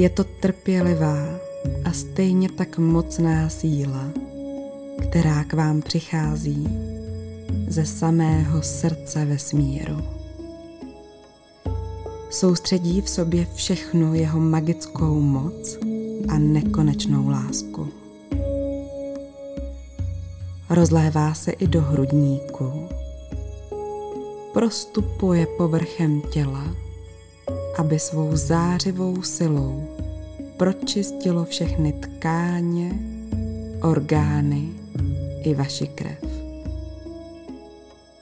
Je to trpělivá a stejně tak mocná síla, která k vám přichází ze samého srdce vesmíru. Soustředí v sobě všechnu jeho magickou moc a nekonečnou lásku. Rozlévá se i do hrudníku. Prostupuje povrchem těla, aby svou zářivou silou pročistilo všechny tkáně, orgány i vaši krev.